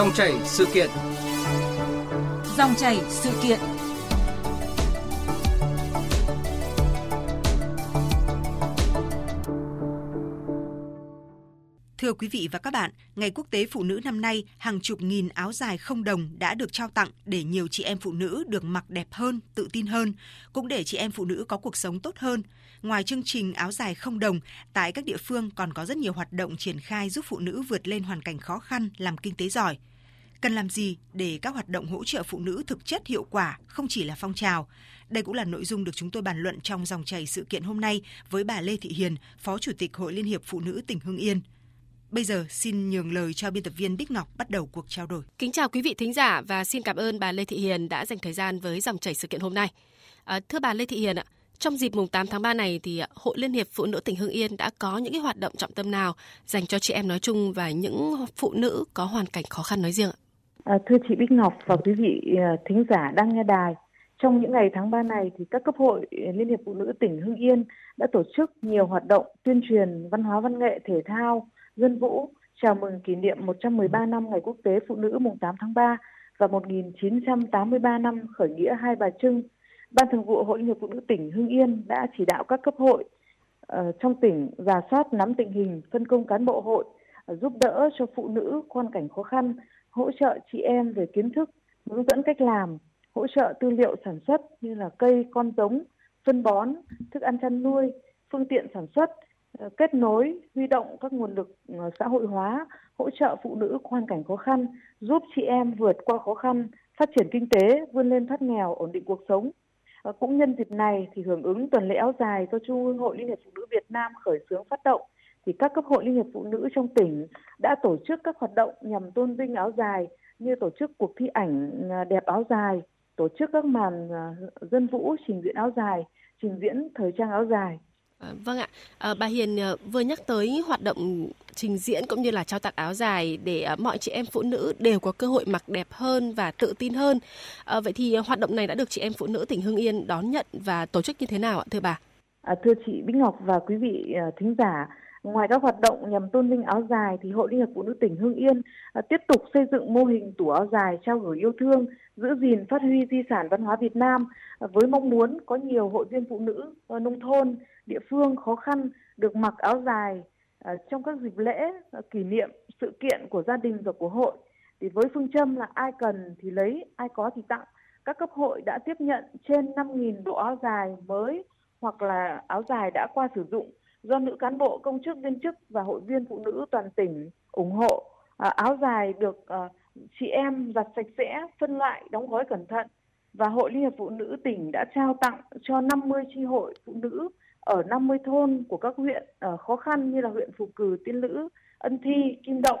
Dòng chảy sự kiện. Dòng chảy sự kiện. Thưa quý vị và các bạn, Ngày Quốc tế Phụ nữ năm nay, hàng chục nghìn áo dài không đồng đã được trao tặng để nhiều chị em phụ nữ được mặc đẹp hơn, tự tin hơn, cũng để chị em phụ nữ có cuộc sống tốt hơn. Ngoài chương trình áo dài không đồng, tại các địa phương còn có rất nhiều hoạt động triển khai giúp phụ nữ vượt lên hoàn cảnh khó khăn, làm kinh tế giỏi. Cần làm gì để các hoạt động hỗ trợ phụ nữ thực chất hiệu quả, không chỉ là phong trào? Đây cũng là nội dung được chúng tôi bàn luận trong dòng chảy sự kiện hôm nay với bà Lê Thị Hiền, Phó Chủ tịch Hội Liên hiệp Phụ nữ tỉnh Hưng Yên. Bây giờ xin nhường lời cho biên tập viên Bích Ngọc bắt đầu cuộc trao đổi. Kính chào quý vị thính giả và xin cảm ơn bà Lê Thị Hiền đã dành thời gian với dòng chảy sự kiện hôm nay. À, thưa bà Lê Thị Hiền ạ, trong dịp mùng 8 tháng 3 này thì Hội Liên hiệp Phụ nữ tỉnh Hưng Yên đã có những cái hoạt động trọng tâm nào dành cho chị em nói chung và những phụ nữ có hoàn cảnh khó khăn nói riêng ạ? À, thưa chị Bích Ngọc và quý vị à, thính giả đang nghe đài, trong những ngày tháng 3 này thì các cấp hội à, Liên hiệp Phụ nữ tỉnh Hưng Yên đã tổ chức nhiều hoạt động tuyên truyền văn hóa văn nghệ thể thao, dân vũ chào mừng kỷ niệm 113 năm Ngày Quốc tế Phụ nữ mùng 8 tháng 3 và 1983 năm khởi nghĩa Hai Bà Trưng. Ban Thường vụ Hội Liên hiệp Phụ nữ tỉnh Hưng Yên đã chỉ đạo các cấp hội uh, trong tỉnh giả soát nắm tình hình, phân công cán bộ hội, giúp đỡ cho phụ nữ hoàn cảnh khó khăn, hỗ trợ chị em về kiến thức, hướng dẫn cách làm, hỗ trợ tư liệu sản xuất như là cây, con giống, phân bón, thức ăn chăn nuôi, phương tiện sản xuất, ờ, kết nối, huy động các nguồn lực ờ, xã hội hóa, hỗ trợ phụ nữ hoàn cảnh khó khăn, giúp chị em vượt qua khó khăn, phát triển kinh tế, vươn lên thoát nghèo, ổn định cuộc sống. Ờ, cũng nhân dịp này thì hưởng ứng tuần lễ áo dài do Trung ương Hội Liên hiệp Phụ nữ Việt Nam khởi xướng phát động thì các cấp hội liên hiệp phụ nữ trong tỉnh đã tổ chức các hoạt động nhằm tôn vinh áo dài như tổ chức cuộc thi ảnh đẹp áo dài, tổ chức các màn dân vũ trình diễn áo dài, trình diễn thời trang áo dài À, vâng ạ, à, bà Hiền à, vừa nhắc tới hoạt động trình diễn cũng như là trao tặng áo dài để à, mọi chị em phụ nữ đều có cơ hội mặc đẹp hơn và tự tin hơn. À, vậy thì hoạt động này đã được chị em phụ nữ tỉnh Hưng Yên đón nhận và tổ chức như thế nào ạ thưa bà? À, thưa chị Bích Ngọc và quý vị thính giả, Ngoài các hoạt động nhằm tôn vinh áo dài thì Hội Liên hiệp Phụ nữ tỉnh Hưng Yên à, tiếp tục xây dựng mô hình tủ áo dài trao gửi yêu thương, giữ gìn phát huy di sản văn hóa Việt Nam à, với mong muốn có nhiều hội viên phụ nữ à, nông thôn, địa phương khó khăn được mặc áo dài trong các dịp lễ, kỷ niệm, sự kiện của gia đình và của hội. Thì với phương châm là ai cần thì lấy, ai có thì tặng, các cấp hội đã tiếp nhận trên 5.000 bộ áo dài mới hoặc là áo dài đã qua sử dụng do nữ cán bộ công chức viên chức và hội viên phụ nữ toàn tỉnh ủng hộ à, áo dài được à, chị em giặt sạch sẽ phân loại đóng gói cẩn thận và hội liên hiệp phụ nữ tỉnh đã trao tặng cho 50 chi hội phụ nữ ở 50 thôn của các huyện ở khó khăn như là huyện Phù Cử, Tiên Lữ, Ân Thi, Kim Động.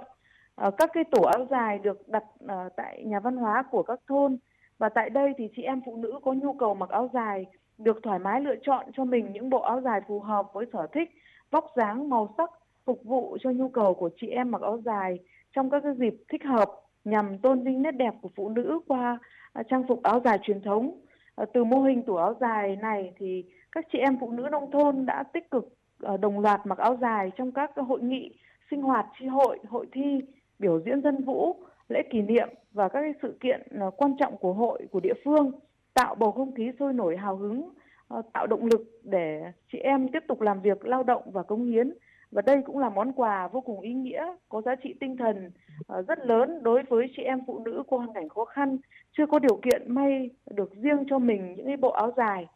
À, các cái tổ áo dài được đặt à, tại nhà văn hóa của các thôn và tại đây thì chị em phụ nữ có nhu cầu mặc áo dài được thoải mái lựa chọn cho mình những bộ áo dài phù hợp với sở thích, vóc dáng, màu sắc, phục vụ cho nhu cầu của chị em mặc áo dài trong các cái dịp thích hợp nhằm tôn vinh nét đẹp của phụ nữ qua à, trang phục áo dài truyền thống. À, từ mô hình tủ áo dài này thì các chị em phụ nữ nông thôn đã tích cực à, đồng loạt mặc áo dài trong các hội nghị, sinh hoạt tri hội, hội thi, biểu diễn dân vũ, lễ kỷ niệm và các sự kiện quan trọng của hội của địa phương tạo bầu không khí sôi nổi hào hứng, ờ, tạo động lực để chị em tiếp tục làm việc lao động và cống hiến. Và đây cũng là món quà vô cùng ý nghĩa, có giá trị tinh thần ờ, rất lớn đối với chị em phụ nữ có hoàn cảnh khó khăn, chưa có điều kiện may được riêng cho mình những cái bộ áo dài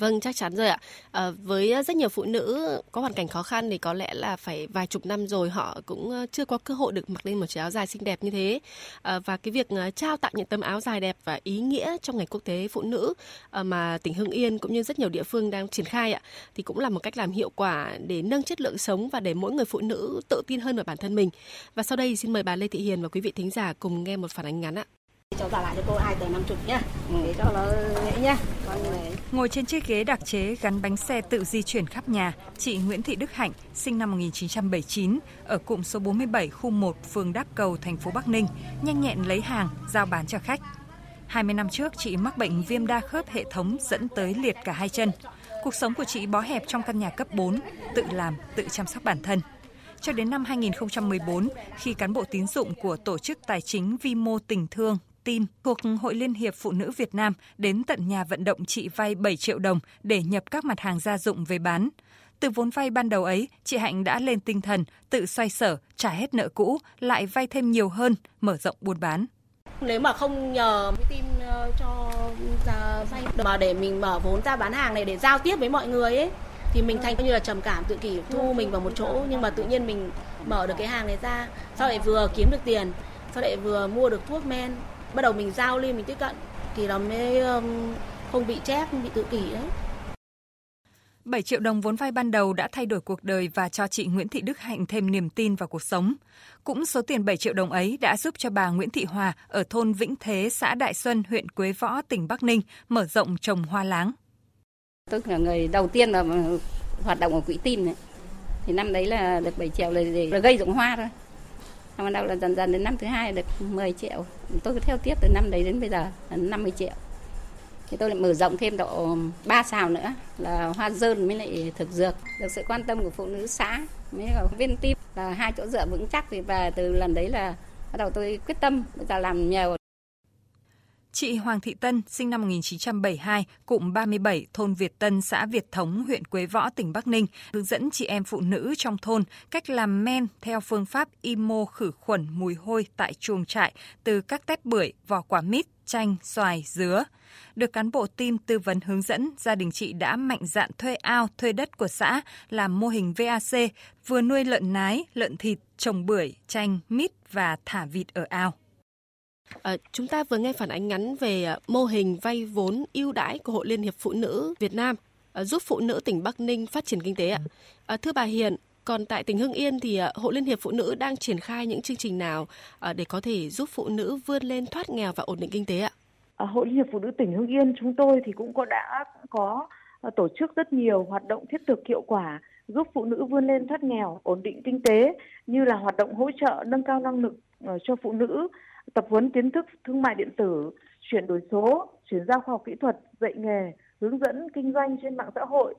Vâng, chắc chắn rồi ạ. À, với rất nhiều phụ nữ có hoàn cảnh khó khăn thì có lẽ là phải vài chục năm rồi họ cũng ờ, chưa có cơ hội được mặc lên một chiếc áo dài xinh đẹp như thế. À, và cái việc trao tặng những tấm áo dài đẹp và ý nghĩa trong ngày quốc tế phụ nữ à, mà tỉnh Hưng Yên cũng như rất nhiều địa phương đang triển khai ạ thì cũng là một cách làm hiệu quả để nâng chất lượng sống và để mỗi người phụ nữ tự tin hơn vào bản thân mình. Và sau đây xin mời bà Lê Thị Hiền và quý vị thính giả cùng nghe một phản ánh ngắn ạ cho trả lại cho cô hai tờ năm chục nhá ừ. để cho nó dễ nhá Ngồi trên chiếc ghế đặc chế gắn bánh xe tự di chuyển khắp nhà, chị Nguyễn Thị Đức Hạnh, sinh năm 1979, ở cụm số 47 khu 1 phường Đáp Cầu, thành phố Bắc Ninh, nhanh nhẹn lấy hàng, giao bán cho khách. 20 năm trước, chị mắc bệnh viêm đa khớp hệ thống dẫn tới liệt cả hai chân. Cuộc sống của chị bó hẹp trong căn nhà cấp 4, tự làm, tự chăm sóc bản thân. cho đến năm 2014 khi cán bộ tín dụng của tổ chức tài chính vi mô tình thương TIM thuộc Hội Liên hiệp Phụ nữ Việt Nam đến tận nhà vận động chị vay 7 triệu đồng để nhập các mặt hàng gia dụng về bán. Từ vốn vay ban đầu ấy, chị Hạnh đã lên tinh thần tự xoay sở, trả hết nợ cũ, lại vay thêm nhiều hơn, mở rộng buôn bán. Nếu mà không nhờ team ờ, cho ra vay mà để mình mở vốn ra bán hàng này để giao tiếp với mọi người ấy thì mình thành như là trầm cảm tự kỷ thu mình vào một chỗ nhưng mà tự nhiên mình mở được cái hàng này ra sau lại vừa kiếm được tiền sau lại vừa mua được thuốc men bắt đầu mình giao lưu mình tiếp cận thì nó mới không bị chép không bị tự kỷ đấy 7 triệu đồng vốn vay ban đầu đã thay đổi cuộc đời và cho chị Nguyễn Thị Đức Hạnh thêm niềm tin vào cuộc sống. Cũng số tiền 7 triệu đồng ấy đã giúp cho bà Nguyễn Thị Hòa ở thôn Vĩnh Thế, xã Đại Xuân, huyện Quế Võ, tỉnh Bắc Ninh mở rộng trồng hoa láng. Tôi là người đầu tiên là hoạt động ở quỹ tim này. Thì năm đấy là được 7 triệu là để gây dụng hoa thôi. Xong đầu là dần dần đến năm thứ hai được 10 triệu. Tôi cứ theo tiếp từ năm đấy đến bây giờ là 50 triệu. Thì tôi lại mở rộng thêm độ 3 xào nữa, là hoa dơn với lại thực dược. Được sự quan tâm của phụ nữ xã mới là viên tim. Là hai chỗ dựa vững chắc thì và từ lần đấy là bắt đầu tôi quyết tâm, bây giờ làm nhiều Chị Hoàng Thị Tân, sinh năm 1972, cụm 37, thôn Việt Tân, xã Việt Thống, huyện Quế Võ, tỉnh Bắc Ninh, hướng dẫn chị em phụ nữ trong thôn cách làm men theo phương pháp imo khử khuẩn mùi hôi tại chuồng trại từ các tép bưởi, vỏ quả mít, chanh, xoài, dứa. Được cán bộ team tư vấn hướng dẫn, gia đình chị đã mạnh dạn thuê ao, thuê đất của xã làm mô hình VAC, vừa nuôi lợn nái, lợn thịt, trồng bưởi, chanh, mít và thả vịt ở ao. À, chúng ta vừa nghe phản ánh ngắn về ờ, mô hình vay vốn ưu đãi của Hội Liên hiệp Phụ nữ Việt Nam à, giúp phụ nữ tỉnh Bắc Ninh phát triển kinh tế ạ. À, thưa bà Hiền, còn tại tỉnh Hưng Yên thì Hội Liên hiệp Phụ nữ đang triển khai những chương trình nào để có thể giúp phụ nữ vươn lên thoát nghèo và ổn định kinh tế ạ? À, Hội Liên hiệp Phụ nữ tỉnh Hưng Yên chúng tôi thì cũng có đã có tổ chức rất nhiều hoạt động thiết thực hiệu quả giúp phụ nữ vươn lên thoát nghèo, ổn định kinh tế như là hoạt động hỗ trợ nâng cao năng lực cho phụ nữ tập huấn kiến thức thương mại điện tử, chuyển đổi số, chuyển giao khoa học kỹ thuật, dạy nghề, hướng dẫn kinh doanh trên mạng xã hội,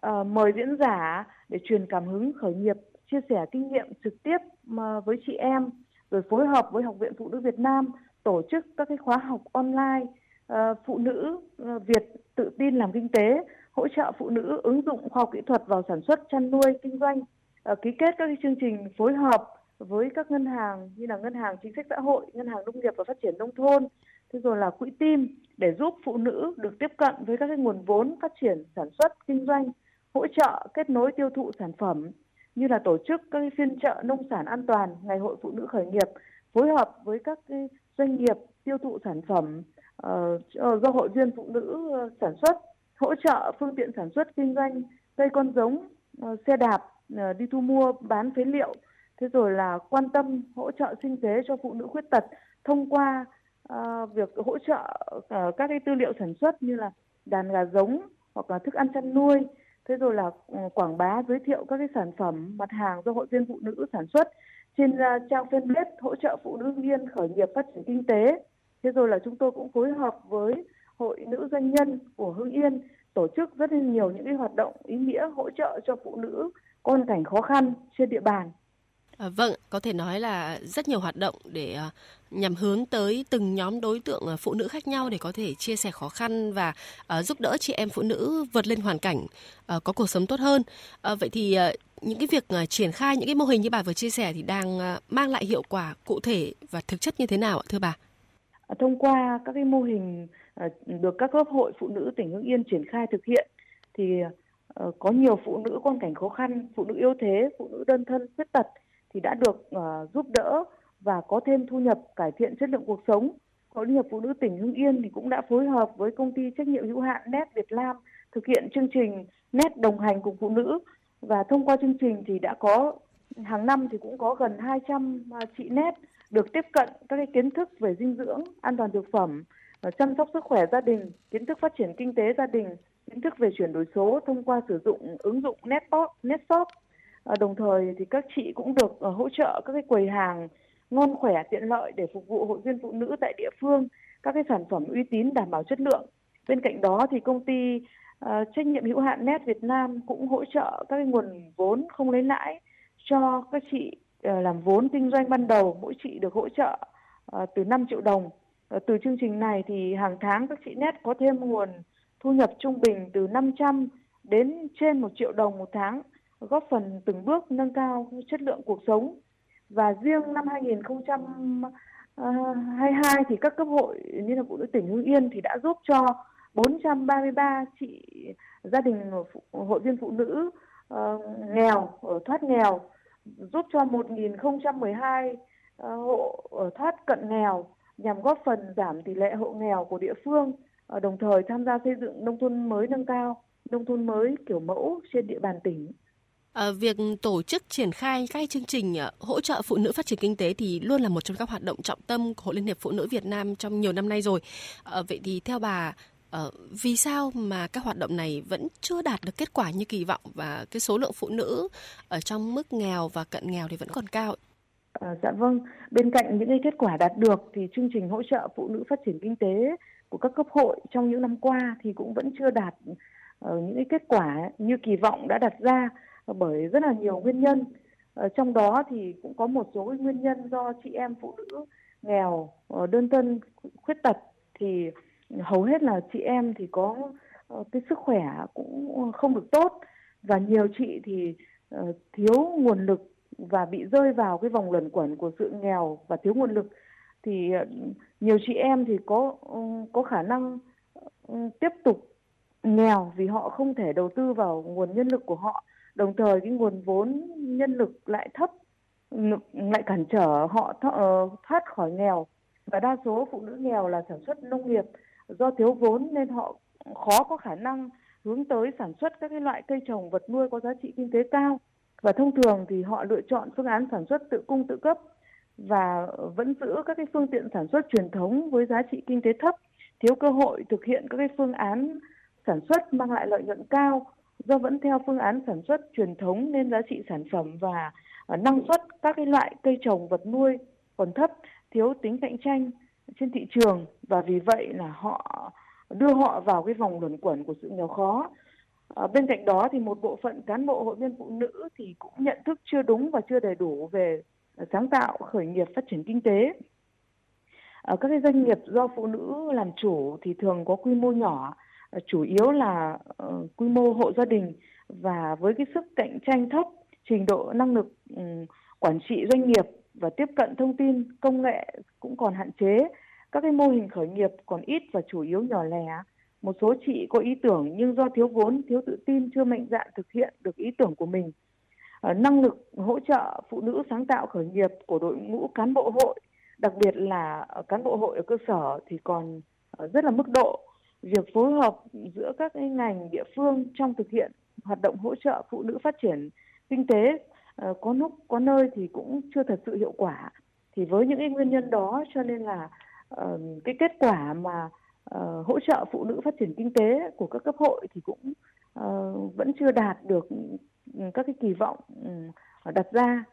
à, mời diễn giả để truyền cảm hứng khởi nghiệp, chia sẻ kinh nghiệm trực tiếp mà với chị em, rồi phối hợp với Học viện Phụ nữ Việt Nam tổ chức các cái khóa học online. À, phụ nữ ờ, Việt tự tin làm kinh tế, hỗ trợ phụ nữ ứng dụng khoa học kỹ thuật vào sản xuất, chăn nuôi, kinh doanh, à, ký kết các cái chương trình phối hợp với các ngân hàng như là ngân hàng chính sách xã hội, ngân hàng nông nghiệp và phát triển nông thôn, thế rồi là quỹ tim để giúp phụ nữ được tiếp cận với các cái nguồn vốn phát triển sản xuất kinh doanh, hỗ trợ kết nối tiêu thụ sản phẩm như là tổ chức các cái phiên chợ nông sản an toàn, ngày hội phụ nữ khởi nghiệp, phối hợp với các cái doanh nghiệp tiêu thụ sản phẩm uh, do hội viên phụ nữ uh, sản xuất, hỗ trợ phương tiện sản xuất kinh doanh, cây con giống, uh, xe đạp uh, đi thu mua bán phế liệu thế rồi là quan tâm hỗ trợ sinh kế cho phụ nữ khuyết tật thông qua uh, việc hỗ trợ uh, các cái tư liệu sản xuất như là đàn gà giống hoặc là thức ăn chăn nuôi. Thế rồi là uh, quảng bá giới thiệu các cái sản phẩm mặt hàng do hội viên phụ nữ sản xuất trên uh, trang fanpage hỗ trợ phụ nữ viên khởi nghiệp phát triển kinh tế. Thế rồi là chúng tôi cũng phối hợp với hội nữ doanh nhân của hưng yên tổ chức rất là nhiều những cái hoạt động ý nghĩa hỗ trợ cho phụ nữ có hoàn cảnh khó khăn trên địa bàn. À, vâng, có thể nói là rất nhiều hoạt động để à, nhằm hướng tới từng nhóm đối tượng à, phụ nữ khác nhau để có thể chia sẻ khó khăn và à, giúp đỡ chị em phụ nữ vượt lên hoàn cảnh có cuộc sống tốt hơn. Vậy thì những cái việc triển khai những cái mô hình như bà vừa chia sẻ thì đang mang lại hiệu quả cụ thể và thực chất như thế nào ạ thưa bà? Thông qua các cái mô hình được các cấp hội phụ nữ tỉnh Hưng Yên triển khai thực hiện thì có nhiều phụ nữ hoàn cảnh khó khăn, phụ nữ yếu thế, phụ nữ đơn thân khuyết tật thì đã được uh, giúp đỡ và có thêm thu nhập cải thiện chất lượng cuộc sống. Hội Liên hiệp Phụ nữ tỉnh Hưng Yên thì cũng đã phối hợp với công ty trách nhiệm hữu hạn Net Việt Nam thực hiện chương trình Net đồng hành cùng phụ nữ và thông qua chương trình thì đã có hàng năm thì cũng có gần 200 à, chị Net được tiếp cận các cái kiến thức về dinh dưỡng, an toàn thực phẩm, ờ, chăm sóc sức khỏe gia đình, kiến thức phát triển kinh tế gia đình, kiến thức về chuyển đổi số thông qua sử dụng ứng dụng Netpop, Netshop shop. Ờ, đồng thời thì các chị cũng được ờ, hỗ trợ các cái quầy hàng ngon khỏe tiện lợi để phục vụ hội viên phụ nữ tại địa phương các cái sản phẩm uy tín đảm bảo chất lượng. Bên cạnh đó thì công ty uh, trách nhiệm hữu hạn net Việt Nam cũng hỗ trợ các cái nguồn vốn không lấy lãi cho các chị làm vốn kinh doanh ban đầu. Mỗi chị được hỗ trợ từ 5 triệu đồng. Từ chương trình này thì hàng tháng các chị net có thêm nguồn thu nhập trung bình từ 500 đến trên 1 triệu đồng một tháng, góp phần từng bước nâng cao chất lượng cuộc sống. Và riêng năm 2022 à, thì các cấp hội như là phụ nữ tỉnh Hưng Yên thì đã giúp cho 433 chị gia đình hội viên phụ nữ uh, nghèo ở thoát nghèo giúp cho 1012 uh, ờ, hộ ở thoát cận nghèo nhằm góp phần giảm tỷ lệ hộ nghèo của địa phương uh, đồng thời tham gia xây dựng nông thôn mới nâng cao nông thôn mới kiểu mẫu trên địa bàn tỉnh À, việc tổ chức triển khai các chương trình ờ, hỗ trợ phụ nữ phát triển kinh tế thì luôn là một trong các hoạt động trọng tâm của Hội Liên hiệp Phụ nữ Việt Nam trong nhiều năm nay rồi. À, vậy thì theo bà, vì sao mà các hoạt động này vẫn chưa đạt được kết quả như kỳ vọng và cái số lượng phụ nữ ở trong mức nghèo và cận nghèo thì vẫn còn cao? À, dạ vâng, bên cạnh những cái kết quả đạt được thì chương trình hỗ trợ phụ nữ phát triển kinh tế của các cấp hội trong những năm qua thì cũng vẫn chưa đạt uh, những cái kết quả như kỳ vọng đã đặt ra bởi rất là nhiều nguyên nhân. Ờ, trong đó thì cũng có một số nguyên nhân do chị em phụ nữ nghèo, ờ, đơn thân, khuyết tật. Thì hầu hết là chị em thì có ờ, cái sức khỏe cũng không được tốt. Và nhiều chị thì thiếu nguồn lực và bị rơi vào cái vòng luẩn quẩn của sự nghèo và thiếu nguồn lực. Thì nhiều chị em thì có ừ, có khả năng ừ, tiếp tục nghèo vì họ không thể đầu tư vào nguồn nhân lực của họ đồng thời cái nguồn vốn nhân lực lại thấp lại cản trở họ ờ, thoát khỏi nghèo. Và đa số phụ nữ nghèo là sản xuất nông nghiệp do thiếu vốn nên họ khó có khả năng hướng tới sản xuất các cái loại cây trồng vật nuôi có giá trị kinh tế cao. Và thông thường thì họ lựa chọn phương án sản xuất tự cung tự cấp và vẫn giữ các cái phương tiện sản xuất truyền thống với giá trị kinh tế thấp, thiếu cơ hội thực hiện các cái phương án sản xuất mang lại lợi nhuận cao do vẫn theo phương án sản xuất truyền thống nên giá trị sản phẩm và ờ, năng suất các cái loại cây trồng vật nuôi còn thấp, thiếu tính cạnh tranh trên thị trường và vì vậy là họ đưa họ vào cái vòng luẩn quẩn của sự nghèo khó. À, bên cạnh đó thì một bộ phận cán bộ hội viên phụ nữ thì cũng nhận thức chưa đúng và chưa đầy đủ về sáng tạo, khởi nghiệp, phát triển kinh tế. À, các cái doanh nghiệp do phụ nữ làm chủ thì thường có quy mô nhỏ, Ờ, chủ yếu là uh, quy mô hộ gia đình và với cái sức cạnh tranh thấp, trình độ năng lực um, quản trị doanh nghiệp và tiếp cận thông tin công nghệ cũng còn hạn chế. Các cái mô hình khởi nghiệp còn ít và chủ yếu nhỏ lẻ. Một số chị có ý tưởng nhưng do thiếu vốn thiếu tự tin chưa mạnh dạn thực hiện được ý tưởng của mình. Ờ, năng lực hỗ trợ phụ nữ sáng tạo khởi nghiệp của đội ngũ cán bộ hội đặc biệt là cán bộ hội ở cơ sở thì còn rất là mức độ việc phối hợp giữa các cái ngành địa phương trong thực hiện hoạt động hỗ trợ phụ nữ phát triển kinh tế ờ, có lúc có nơi thì cũng chưa thật sự hiệu quả. Thì với những cái nguyên nhân đó cho nên là uh, cái kết quả mà uh, hỗ trợ phụ nữ phát triển kinh tế của các cấp hội thì cũng uh, vẫn chưa đạt được ừ, các cái kỳ vọng ừ, đặt ra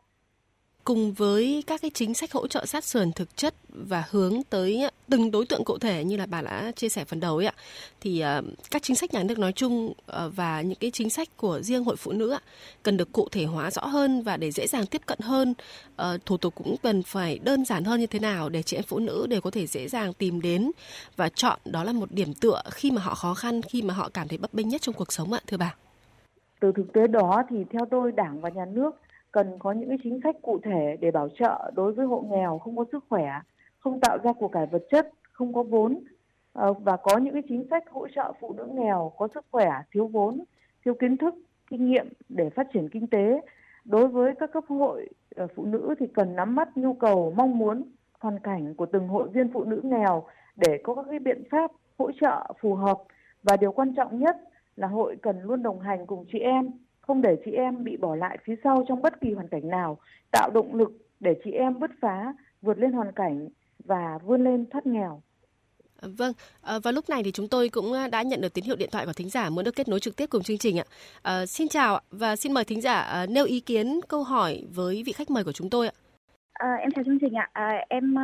cùng với các cái chính sách hỗ trợ sát sườn thực chất và hướng tới từng đối tượng cụ thể như là bà đã chia sẻ phần đầu ấy ạ. Thì ờ, các chính sách nhà nước nói chung ờ, và những cái chính sách của riêng hội phụ nữ ạ, cần được cụ thể hóa rõ hơn và để dễ dàng tiếp cận hơn. Ờ, thủ tục cũng cần phải đơn giản hơn như thế nào để chị em phụ nữ đều có thể dễ dàng tìm đến và chọn. Đó là một điểm tựa khi mà họ khó khăn, khi mà họ cảm thấy bấp bênh nhất trong cuộc sống ạ, thưa bà. Từ thực tế đó thì theo tôi, đảng và nhà nước cần có những cái chính sách cụ thể để bảo trợ đối với hộ nghèo không có sức khỏe, không tạo ra của cải vật chất, không có vốn ờ, và có những cái chính sách hỗ trợ phụ nữ nghèo có sức khỏe, thiếu vốn, thiếu kiến thức, kinh nghiệm để phát triển kinh tế. Đối với các cấp hội ờ, phụ nữ thì cần nắm bắt nhu cầu, mong muốn, hoàn cảnh của từng hội viên phụ nữ nghèo để có các cái biện pháp hỗ trợ phù hợp và điều quan trọng nhất là hội cần luôn đồng hành cùng chị em không để chị em bị bỏ lại phía sau trong bất kỳ hoàn cảnh nào, tạo động lực để chị em bứt phá, vượt lên hoàn cảnh và vươn lên thoát nghèo. Vâng, à, và lúc này thì chúng tôi cũng đã nhận được tín hiệu điện thoại của thính giả muốn được kết nối trực tiếp cùng chương trình ạ. À, xin chào và xin mời thính giả nêu ý kiến, câu hỏi với vị khách mời của chúng tôi ạ. À, em chào chương trình ạ. À, em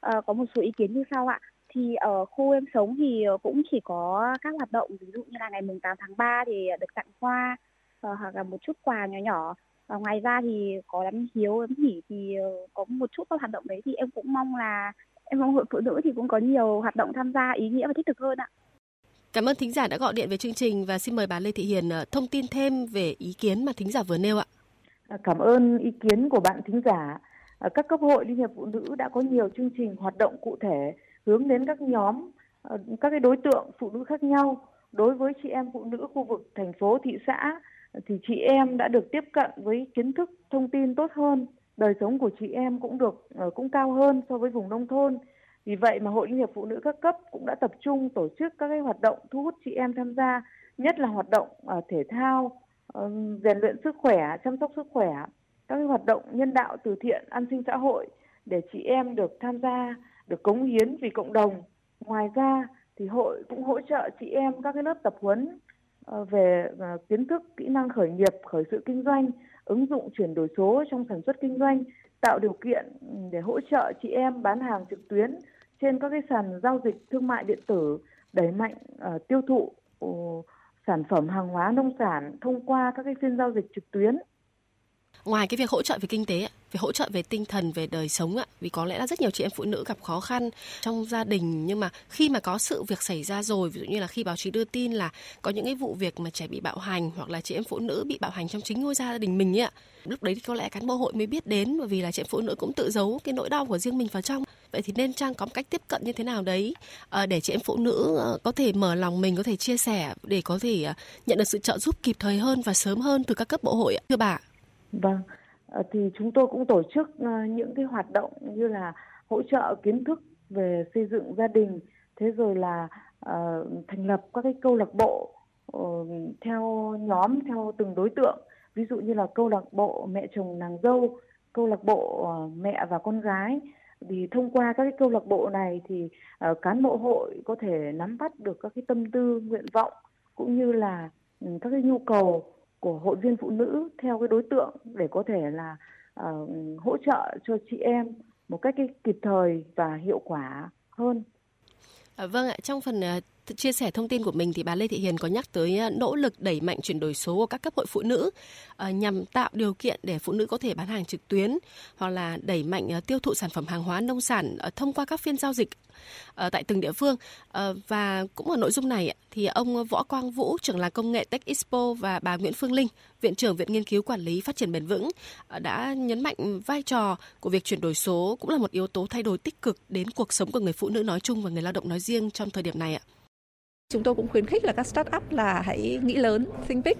à, có một số ý kiến như sau ạ. Thì ở khu em sống thì cũng chỉ có các hoạt động ví dụ như là ngày mùng 8 tháng 3 thì được tặng hoa uh, hoặc là một chút quà nhỏ nhỏ và ngoài ra thì có đám hiếu đám hỉ thì có một chút các hoạt động đấy thì em cũng mong là em mong hội phụ nữ thì cũng có nhiều hoạt động tham gia ý nghĩa và thiết thực hơn ạ. Cảm ơn thính giả đã gọi điện về chương trình và xin mời bà Lê Thị Hiền thông tin thêm về ý kiến mà thính giả vừa nêu ạ. À, cảm ơn ý kiến của bạn thính giả. Các cấp hội Liên hiệp Phụ nữ đã có nhiều chương trình hoạt động cụ thể hướng đến các nhóm, các cái đối tượng phụ nữ khác nhau. Đối với chị em phụ nữ khu vực thành phố, thị xã thì chị em đã được tiếp cận với kiến thức, thông tin tốt hơn. Đời sống của chị em cũng được ờ, cũng cao hơn so với vùng nông thôn. Vì vậy mà Hội Liên hiệp Phụ nữ các cấp cũng đã tập trung tổ chức các cái hoạt động thu hút chị em tham gia, nhất là hoạt động ờ, thể thao, ờ, rèn luyện sức khỏe, chăm sóc sức khỏe, các cái hoạt động nhân đạo từ thiện, an sinh xã hội để chị em được tham gia, được cống hiến vì cộng đồng. Ngoài ra thì hội cũng hỗ trợ chị em các cái lớp tập huấn Ờ, về ờ, kiến thức, kỹ năng khởi nghiệp, khởi sự kinh doanh, ứng dụng chuyển đổi số trong sản xuất kinh doanh, tạo điều kiện ừ, để hỗ trợ chị em bán hàng trực tuyến trên các cái sàn giao dịch thương mại điện tử, đẩy mạnh uh, tiêu thụ uh, sản phẩm hàng hóa nông sản thông qua các cái phiên giao dịch trực tuyến. Ngoài cái việc hỗ trợ về kinh tế, về hỗ trợ về tinh thần, về đời sống ạ, vì có lẽ là rất nhiều chị em phụ nữ gặp khó khăn trong gia đình nhưng mà khi mà có sự việc xảy ra rồi, ví dụ như là khi báo chí đưa tin là có những cái vụ việc mà trẻ bị bạo hành hoặc là chị em phụ nữ bị bạo hành trong chính ngôi gia đình mình ấy ạ, lúc đấy thì có lẽ cán bộ hội mới biết đến bởi vì là chị em phụ nữ cũng tự giấu cái nỗi đau của riêng mình vào trong. Vậy thì nên trang có một cách tiếp cận như thế nào đấy ờ, để chị em phụ nữ ờ, có thể mở lòng mình có thể chia sẻ để có thể ờ, nhận được sự trợ giúp kịp thời hơn và sớm hơn từ các cấp bộ hội ạ? Thưa bà. Vâng Ờ, thì chúng tôi cũng tổ chức ờ, những cái hoạt động như là hỗ trợ kiến thức về xây dựng gia đình thế rồi là uh, thành lập các cái câu lạc bộ uh, theo nhóm theo từng đối tượng. Ví dụ như là câu lạc bộ mẹ chồng nàng dâu câu lạc bộ uh, mẹ và con gái. Thì thông qua các cái câu lạc bộ này thì uh, cán bộ hội có thể nắm bắt được các cái tâm tư nguyện vọng cũng như là um, các cái nhu cầu của hội viên phụ nữ theo cái đối tượng để có thể là uh, hỗ trợ cho chị em một cách cái kịp thời và hiệu quả hơn. À, vâng ạ, trong phần uh, chia sẻ thông tin của mình thì bà Lê Thị Hiền có nhắc tới ờ, nỗ lực đẩy mạnh chuyển đổi số của các cấp hội phụ nữ ờ, nhằm tạo điều kiện để phụ nữ có thể bán hàng trực tuyến hoặc là đẩy mạnh ờ, tiêu thụ sản phẩm hàng hóa nông sản thông qua các phiên giao dịch tại từng địa phương và cũng ở nội dung này thì ông Võ Quang Vũ, trưởng là công nghệ Tech Expo và bà Nguyễn Phương Linh, viện trưởng viện nghiên cứu quản lý phát triển bền vững đã nhấn mạnh vai trò của việc chuyển đổi số cũng là một yếu tố thay đổi tích cực đến cuộc sống của người phụ nữ nói chung và người lao động nói riêng trong thời điểm này ạ. Chúng tôi cũng khuyến khích là các start-up là hãy nghĩ lớn, think big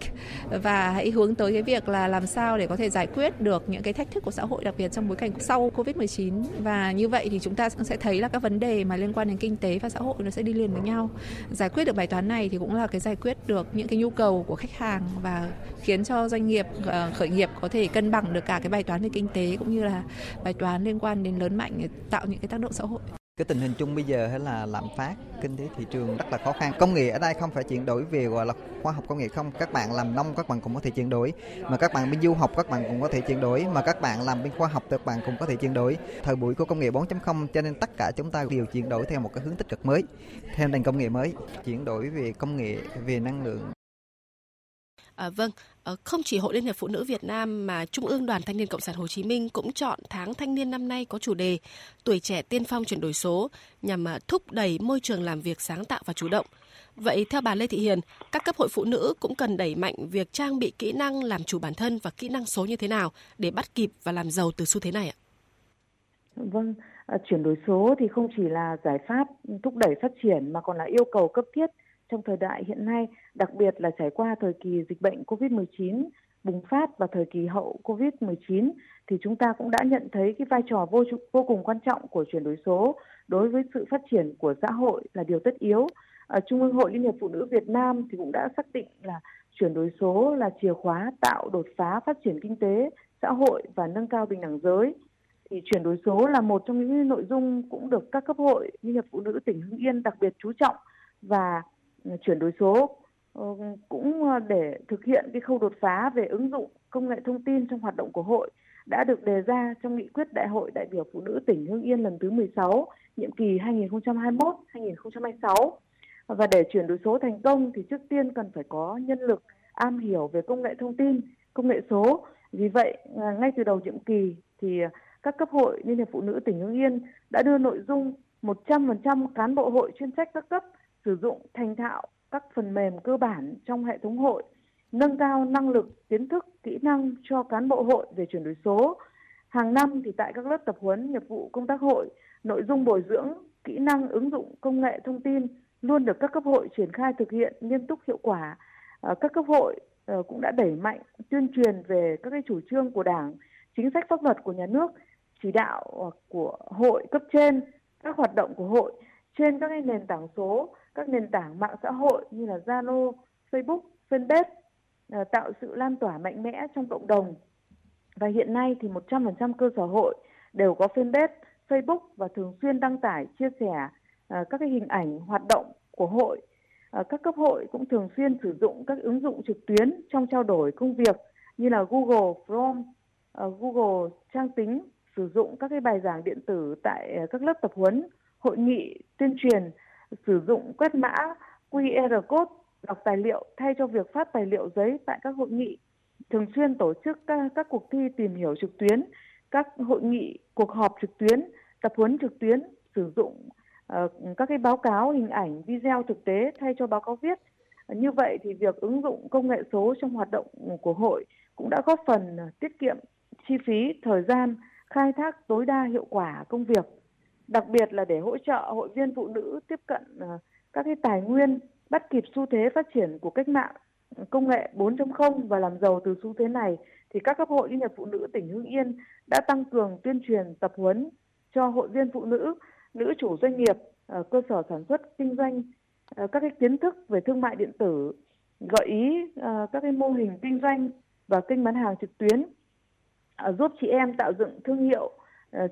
và hãy hướng tới cái việc là làm sao để có thể giải quyết được những cái thách thức của xã hội đặc biệt trong bối cảnh sau Covid-19 và như vậy thì chúng ta sẽ thấy là các vấn đề mà liên quan đến kinh tế và xã hội nó sẽ đi liền với nhau. Giải quyết được bài toán này thì cũng là cái giải quyết được những cái nhu cầu của khách hàng và khiến cho doanh nghiệp ờ, khởi nghiệp có thể cân bằng được cả cái bài toán về kinh tế cũng như là bài toán liên quan đến lớn mạnh tạo những cái tác động xã hội cái tình hình chung bây giờ hay là lạm phát, kinh tế thị trường rất là khó khăn. Công nghệ ở đây không phải chuyển đổi về, gọi là, khoa học công nghệ không. Các bạn làm nông, các bạn cũng có thể chuyển đổi. Mà các bạn bên du học, các bạn cũng có thể chuyển đổi. Mà các bạn làm bên khoa học, các bạn cũng có thể chuyển đổi. Thời buổi của công nghệ 4.0 cho nên tất cả chúng ta đều chuyển đổi theo một cái hướng tích cực mới, theo nền công nghệ mới. Chuyển đổi về công nghệ, về năng lượng À, vâng, à, không chỉ Hội Liên hiệp Phụ nữ Việt Nam mà Trung ương Đoàn Thanh niên Cộng sản Hồ Chí Minh cũng chọn tháng thanh niên năm nay có chủ đề Tuổi trẻ tiên phong chuyển đổi số nhằm à, thúc đẩy môi trường làm việc sáng tạo và chủ động. Vậy theo bà Lê Thị Hiền, các cấp hội phụ nữ cũng cần đẩy mạnh việc trang bị kỹ năng làm chủ bản thân và kỹ năng số như thế nào để bắt kịp và làm giàu từ xu thế này ạ? Vâng, à, chuyển đổi số thì không chỉ là giải pháp thúc đẩy phát triển mà còn là yêu cầu cấp thiết trong thời đại hiện nay, đặc biệt là trải qua thời kỳ dịch bệnh COVID-19 bùng phát và thời kỳ hậu COVID-19 thì chúng ta cũng đã nhận thấy cái vai trò vô vô cùng quan trọng của chuyển đổi số đối với sự phát triển của xã hội là điều tất yếu. Ở Trung ương Hội Liên hiệp Phụ nữ Việt Nam thì cũng đã xác định là chuyển đổi số là chìa khóa tạo đột phá phát triển kinh tế, xã hội và nâng cao bình đẳng giới. Thì chuyển đổi số là một trong những nội dung cũng được các cấp hội Liên hiệp Phụ nữ tỉnh Hưng Yên đặc biệt chú trọng và Ờ, chuyển đổi số ờ, cũng ờ, để thực hiện cái khâu đột phá về ứng dụng công nghệ thông tin trong hoạt động của hội đã được đề ra trong nghị quyết Đại hội đại biểu phụ nữ tỉnh Hưng Yên lần thứ 16, nhiệm kỳ 2021-2026. Và để chuyển đổi số thành công thì trước tiên cần phải có nhân lực am hiểu về công nghệ thông tin, công nghệ số Vì vậy, ngay từ đầu nhiệm kỳ thì các cấp hội Liên hiệp Phụ nữ tỉnh Hưng Yên đã đưa nội dung 100% cán bộ hội chuyên trách các cấp sử dụng thành thạo các phần mềm cơ bản trong hệ thống hội, nâng cao năng lực, kiến thức, kỹ năng cho cán bộ hội về chuyển đổi số. Hàng năm thì tại các lớp tập huấn nghiệp vụ công tác hội, nội dung bồi dưỡng kỹ năng ứng dụng công nghệ thông tin luôn được các cấp hội triển khai thực hiện nghiêm túc hiệu quả. À, các cấp hội à, cũng đã đẩy mạnh tuyên truyền về các cái chủ trương của Đảng, chính sách pháp luật của nhà nước, chỉ đạo à, của hội cấp trên, các hoạt động của hội trên các cái nền tảng số, các nền tảng mạng xã hội như là Zalo, Facebook, Fanpage ờ, tạo sự lan tỏa mạnh mẽ trong cộng đồng. Và hiện nay thì 100% cơ sở hội đều có fanpage Facebook và thường xuyên đăng tải chia sẻ ờ, các cái hình ảnh hoạt động của hội. Ờ, các cấp hội cũng thường xuyên sử dụng các ứng dụng trực tuyến trong trao đổi công việc như là Google Form, Google trang tính sử dụng các cái bài giảng điện tử tại các lớp tập huấn, hội nghị, tuyên truyền, sử dụng quét mã QR code đọc tài liệu thay cho việc phát tài liệu giấy tại các hội nghị, thường xuyên tổ chức các, các cuộc thi tìm hiểu trực tuyến, các hội nghị, cuộc họp trực tuyến, tập huấn trực tuyến, sử dụng uh, các cái báo cáo, hình ảnh, video thực tế thay cho báo cáo viết. Như vậy thì việc ứng dụng công nghệ số trong hoạt động của hội cũng đã góp phần tiết kiệm chi phí, thời gian, khai thác tối đa hiệu quả công việc. Đặc biệt là để hỗ trợ hội viên phụ nữ tiếp cận ờ, các cái tài nguyên bắt kịp xu thế phát triển của cách mạng ờ, công nghệ 4.0 và làm giàu từ xu thế này thì các cấp hội Liên hiệp Phụ nữ tỉnh Hưng Yên đã tăng cường tuyên truyền tập huấn cho hội viên phụ nữ, nữ chủ doanh nghiệp, ờ, cơ sở sản xuất kinh doanh các cái kiến thức về thương mại điện tử, gợi ý các cái mô hình kinh doanh và kênh bán hàng trực tuyến, giúp chị em tạo dựng thương hiệu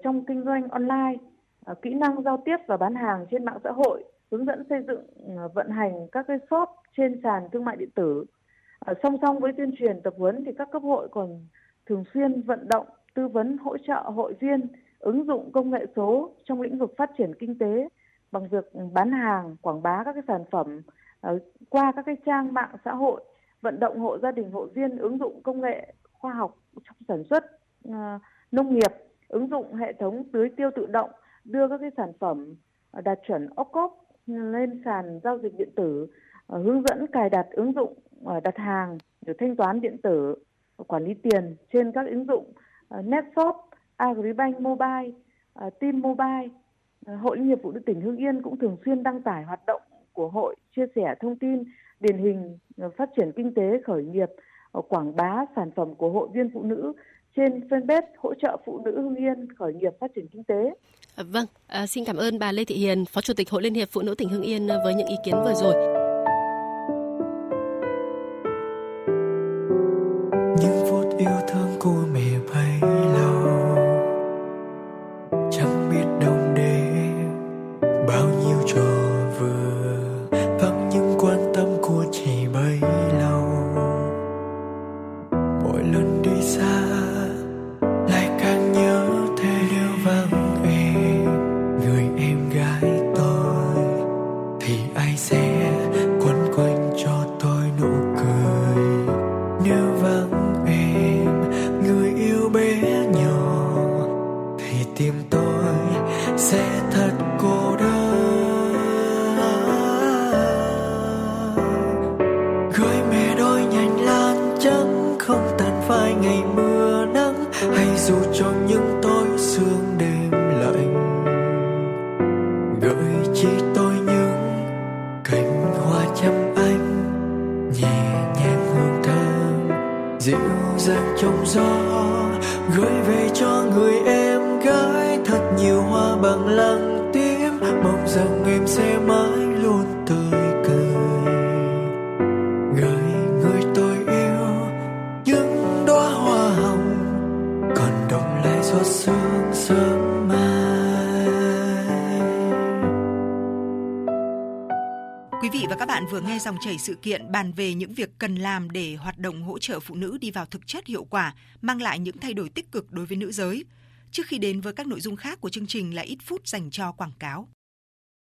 trong kinh doanh online, À, kỹ năng giao tiếp và bán hàng trên mạng xã hội, hướng dẫn xây dựng à, vận hành các cái shop trên sàn thương mại điện tử. À, song song với tuyên truyền tập huấn thì các cấp hội còn thường xuyên vận động, tư vấn hỗ trợ hội viên ứng dụng công nghệ số trong lĩnh vực phát triển kinh tế bằng việc bán hàng, quảng bá các cái sản phẩm qua các cái trang mạng xã hội, vận động hộ gia đình hội viên ứng dụng công nghệ khoa học trong sản xuất nông nghiệp, ứng dụng hệ thống tưới tiêu tự động, đưa các cái sản phẩm ờ, đạt chuẩn OCOP lên sàn giao dịch điện tử, ờ, hướng dẫn cài đặt ứng dụng ờ, đặt hàng, rồi thanh toán điện tử, quản lý tiền trên các ứng dụng NetShop, Agribank Mobile, Team Mobile. Hội Liên hiệp Phụ nữ tỉnh Hưng Yên cũng thường xuyên đăng tải hoạt động của hội, chia sẻ thông tin điển hình phát triển kinh tế khởi nghiệp, quảng bá sản phẩm của hội viên phụ nữ trên fanpage hỗ trợ phụ nữ Hưng Yên khởi nghiệp phát triển kinh tế. Vâng, à, xin cảm ơn bà Lê Thị Hiền, Phó Chủ tịch Hội Liên hiệp Phụ nữ tỉnh Hưng Yên với những ý kiến vừa rồi. Gửi chỉ tôi những cánh hoa chăm anh, nhẹ nhàng hương thơm dịu dàng trong gió, gửi về cho người em gái thật nhiều hoa bằng lăng tím mong rằng em sẽ mãi nghe dòng chảy sự kiện bàn về những việc cần làm để hoạt động hỗ trợ phụ nữ đi vào thực chất hiệu quả, mang lại những thay đổi tích cực đối với nữ giới. Trước khi đến với các nội dung khác của chương trình là ít phút dành cho quảng cáo.